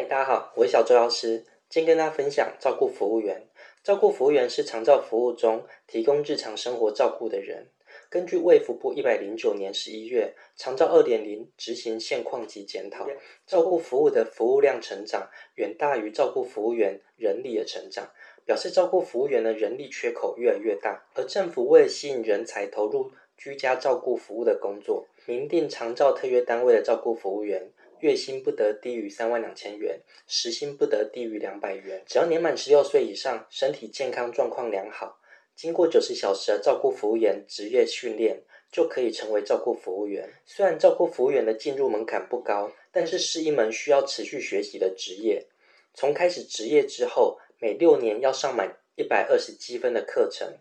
嗨，大家好，我是小周老师。今天跟大家分享照顾服务员。照顾服务员是长照服务中提供日常生活照顾的人。根据卫福部一百零九年十一月长照二点零执行现况及检讨，照顾服务的服务量成长远大于照顾服务员人力的成长，表示照顾服务员的人力缺口越来越大。而政府为了吸引人才投入居家照顾服务的工作，明定长照特约单位的照顾服务员。月薪不得低于三万两千元，时薪不得低于两百元。只要年满十六岁以上，身体健康状况良好，经过九十小时的照顾服务员职业训练，就可以成为照顾服务员。虽然照顾服务员的进入门槛不高，但是是一门需要持续学习的职业。从开始职业之后，每六年要上满一百二十积分的课程，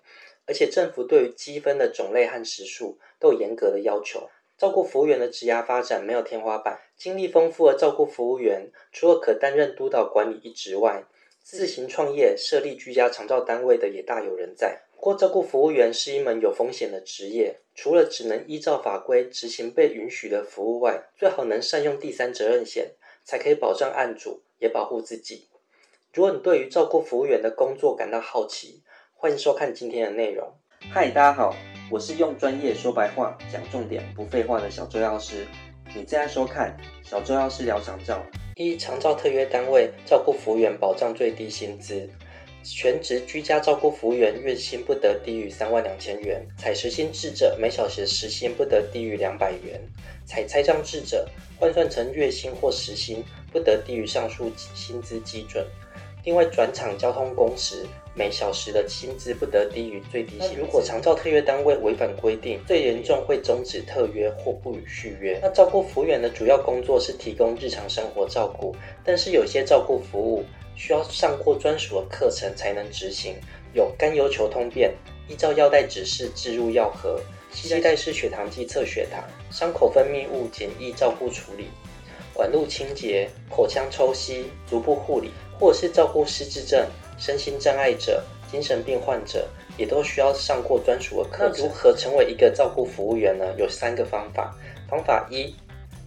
而且政府对于积分的种类和时数都有严格的要求。照顾服务员的职涯发展没有天花板，经历丰富的照顾服务员，除了可担任督导管理一职外，自行创业设立居家长照单位的也大有人在。不过，照顾服务员是一门有风险的职业，除了只能依照法规执行被允许的服务外，最好能善用第三责任险，才可以保障案主，也保护自己。如果你对于照顾服务员的工作感到好奇，欢迎收看今天的内容。嗨，大家好。我是用专业说白话讲重点不废话的小周药师，你正在收看小周药师聊长照。一长照特约单位照顾服务员保障最低薪资，全职居家照顾服务员月薪不得低于三万两千元，采时薪制者每小时时薪不得低于两百元，采拆账制者换算成月薪或时薪不得低于上述薪资基准。另外，转场交通工时每小时的薪资不得低于最低薪。如果长照特约单位违反规定，最严重会终止特约或不予续约。那照顾服务员的主要工作是提供日常生活照顾，但是有些照顾服务需要上过专属的课程才能执行，有甘油球通便、依照药袋指示置入药盒、系带式血糖计测血糖、伤口分泌物简易照顾处理、管路清洁、口腔抽吸、足部护理。或者是照顾失智症、身心障碍者、精神病患者，也都需要上过专属的课。那如何成为一个照顾服务员呢？有三个方法。方法一，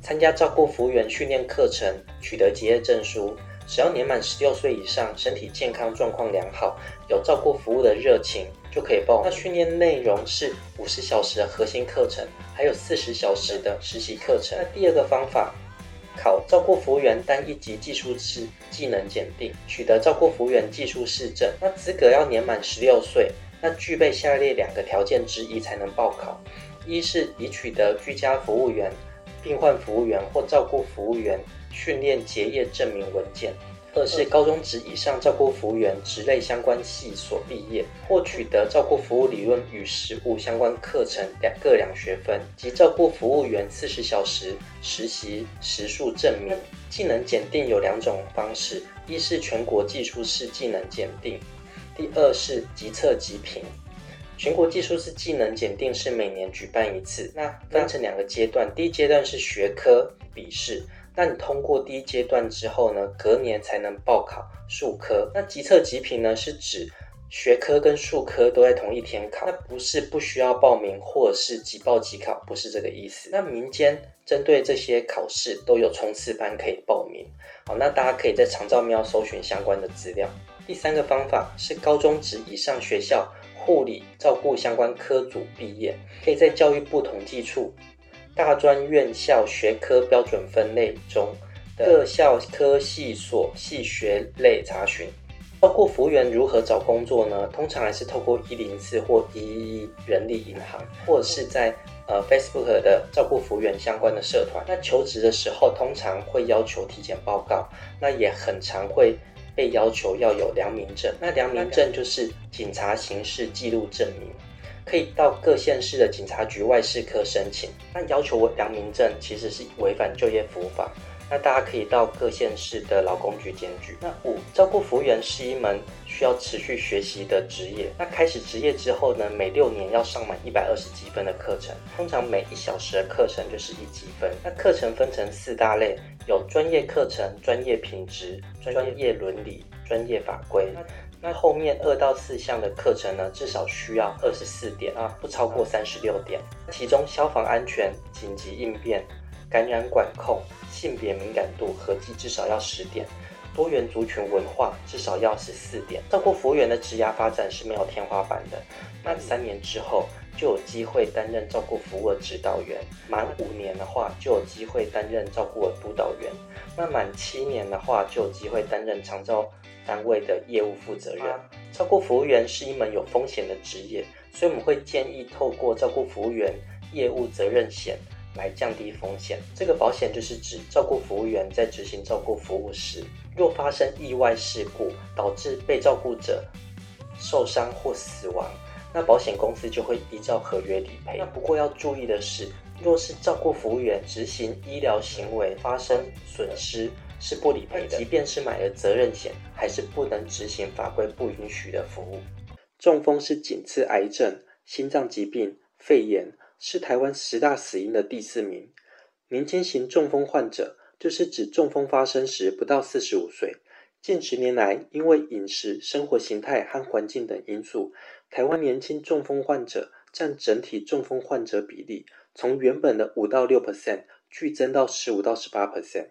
参加照顾服务员训练课程，取得结业证书。只要年满十六岁以上，身体健康状况良好，有照顾服务的热情，就可以报。那训练内容是五十小时的核心课程，还有四十小时的实习课程。那第二个方法。考照顾服务员单一级技术师技能检定，取得照顾服务员技术师证。那资格要年满十六岁，那具备下列两个条件之一才能报考：一是已取得居家服务员、病患服务员或照顾服务员训练结业证明文件。二是高中职以上照顾服务员职类相关系所毕业，或取得照顾服务理论与实务相关课程两各两学分及照顾服务员四十小时实习时数证明。技能检定有两种方式，一是全国技术式技能检定，第二是即测即评。全国技术式技能检定是每年举办一次，那分成两个阶段，第一阶段是学科笔试。那你通过第一阶段之后呢，隔年才能报考数科。那即测即评呢，是指学科跟数科都在同一天考，那不是不需要报名或者是即报即考，不是这个意思。那民间针对这些考试都有冲刺班可以报名。好，那大家可以在长照喵搜寻相关的资料。第三个方法是高中职以上学校护理照顾相关科组毕业，可以在教育部统计处。大专院校学科标准分类中，各校科系所系学类查询。包括服务员如何找工作呢？通常还是透过一零四或一一人力银行，或者是在呃 Facebook 的照顾服务员相关的社团。那求职的时候，通常会要求体检报告，那也很常会被要求要有良民证。那良民证就是警察刑事记录证明。可以到各县市的警察局外事科申请。那要求良民证其实是违反就业服务法。那大家可以到各县市的劳工局检举。那五，照顾服务员是一门需要持续学习的职业。那开始职业之后呢，每六年要上满一百二十积分的课程，通常每一小时的课程就是一积分。那课程分成四大类，有专业课程、专业品质、专业伦理、专业法规。那后面二到四项的课程呢，至少需要二十四点啊，不超过三十六点。其中消防安全、紧急应变、感染管控、性别敏感度合计至少要十点，多元族群文化至少要十四点。照顾服务员的职涯发展是没有天花板的，那三年之后就有机会担任照顾服务指导员，满五年的话就有机会担任照顾的督导员，那满七年的话就有机会担任长照单位的业务负责人。照顾服务员是一门有风险的职业，所以我们会建议透过照顾服务员业务责任险来降低风险。这个保险就是指照顾服务员在执行照顾服务时，若发生意外事故导致被照顾者受伤或死亡，那保险公司就会依照合约理赔。那不过要注意的是，若是照顾服务员执行医疗行为发生损失，是不理赔的，即便是买了责任险，还是不能执行法规不允许的服务。中风是仅次癌症、心脏疾病、肺炎，是台湾十大死因的第四名。年轻型中风患者就是指中风发生时不到四十五岁。近十年来，因为饮食、生活形态和环境等因素，台湾年轻中风患者占整体中风患者比例，从原本的五到六 percent 剧增到十五到十八 percent。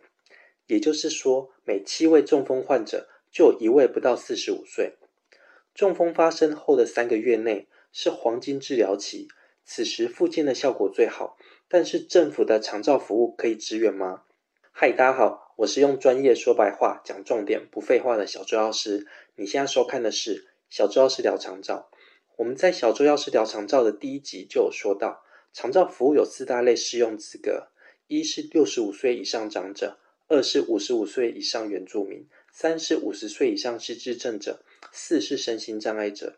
也就是说，每七位中风患者就有一位不到四十五岁。中风发生后的三个月内是黄金治疗期，此时复健的效果最好。但是政府的长照服务可以支援吗？嗨，大家好，我是用专业说白话、讲重点、不废话的小周药师。你现在收看的是小周药师聊长照。我们在小周药师聊长照的第一集就有说到，长照服务有四大类适用资格：一是六十五岁以上长者。二是五十五岁以上原住民，三是五十岁以上失智症者，四是身心障碍者。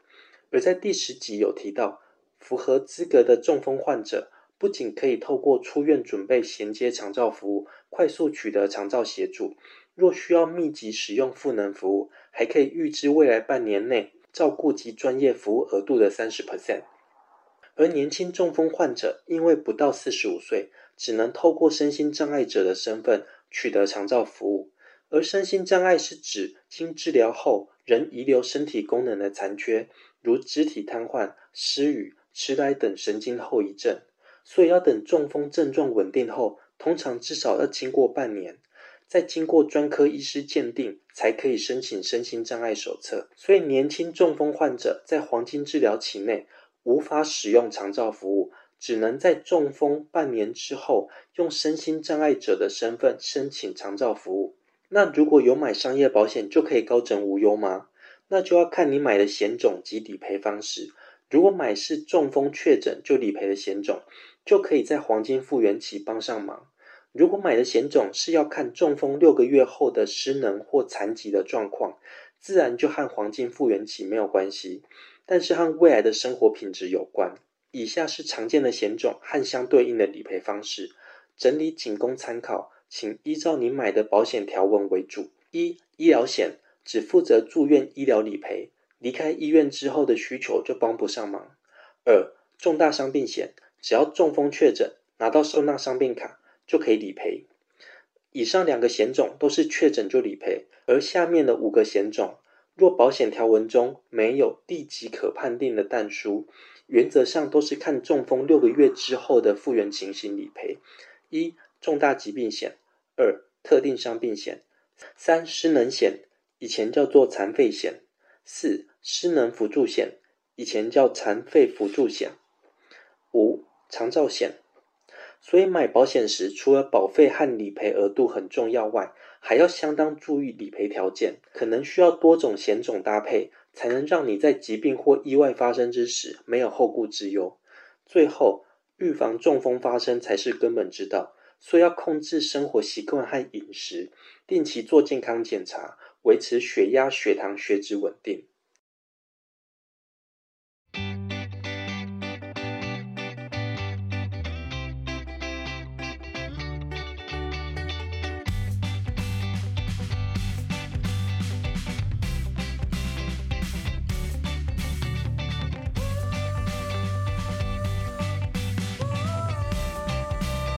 而在第十集有提到，符合资格的中风患者，不仅可以透过出院准备衔接长照服务，快速取得长照协助；若需要密集使用赋能服务，还可以预支未来半年内照顾及专业服务额度的三十 percent。而年轻中风患者因为不到四十五岁，只能透过身心障碍者的身份。取得长照服务，而身心障碍是指经治疗后仍遗留身体功能的残缺，如肢体瘫痪、失语、痴呆等神经后遗症。所以要等中风症状稳定后，通常至少要经过半年，再经过专科医师鉴定，才可以申请身心障碍手册。所以年轻中风患者在黄金治疗期内无法使用长照服务。只能在中风半年之后，用身心障碍者的身份申请长照服务。那如果有买商业保险，就可以高枕无忧吗？那就要看你买的险种及理赔方式。如果买是中风确诊就理赔的险种，就可以在黄金复原期帮上忙。如果买的险种是要看中风六个月后的失能或残疾的状况，自然就和黄金复原期没有关系，但是和未来的生活品质有关。以下是常见的险种和相对应的理赔方式，整理仅供参考，请依照您买的保险条文为主。一、医疗险只负责住院医疗理赔，离开医院之后的需求就帮不上忙。二、重大伤病险只要中风确诊，拿到受纳伤病卡就可以理赔。以上两个险种都是确诊就理赔，而下面的五个险种，若保险条文中没有立即可判定的但书。原则上都是看中风六个月之后的复原情形理赔：一、重大疾病险；二、特定伤病险；三、失能险，以前叫做残废险；四、失能辅助险，以前叫残废辅助险；五、长照险。所以买保险时，除了保费和理赔额度很重要外，还要相当注意理赔条件，可能需要多种险种搭配。才能让你在疾病或意外发生之时没有后顾之忧。最后，预防中风发生才是根本之道，所以要控制生活习惯和饮食，定期做健康检查，维持血压、血糖、血脂稳定。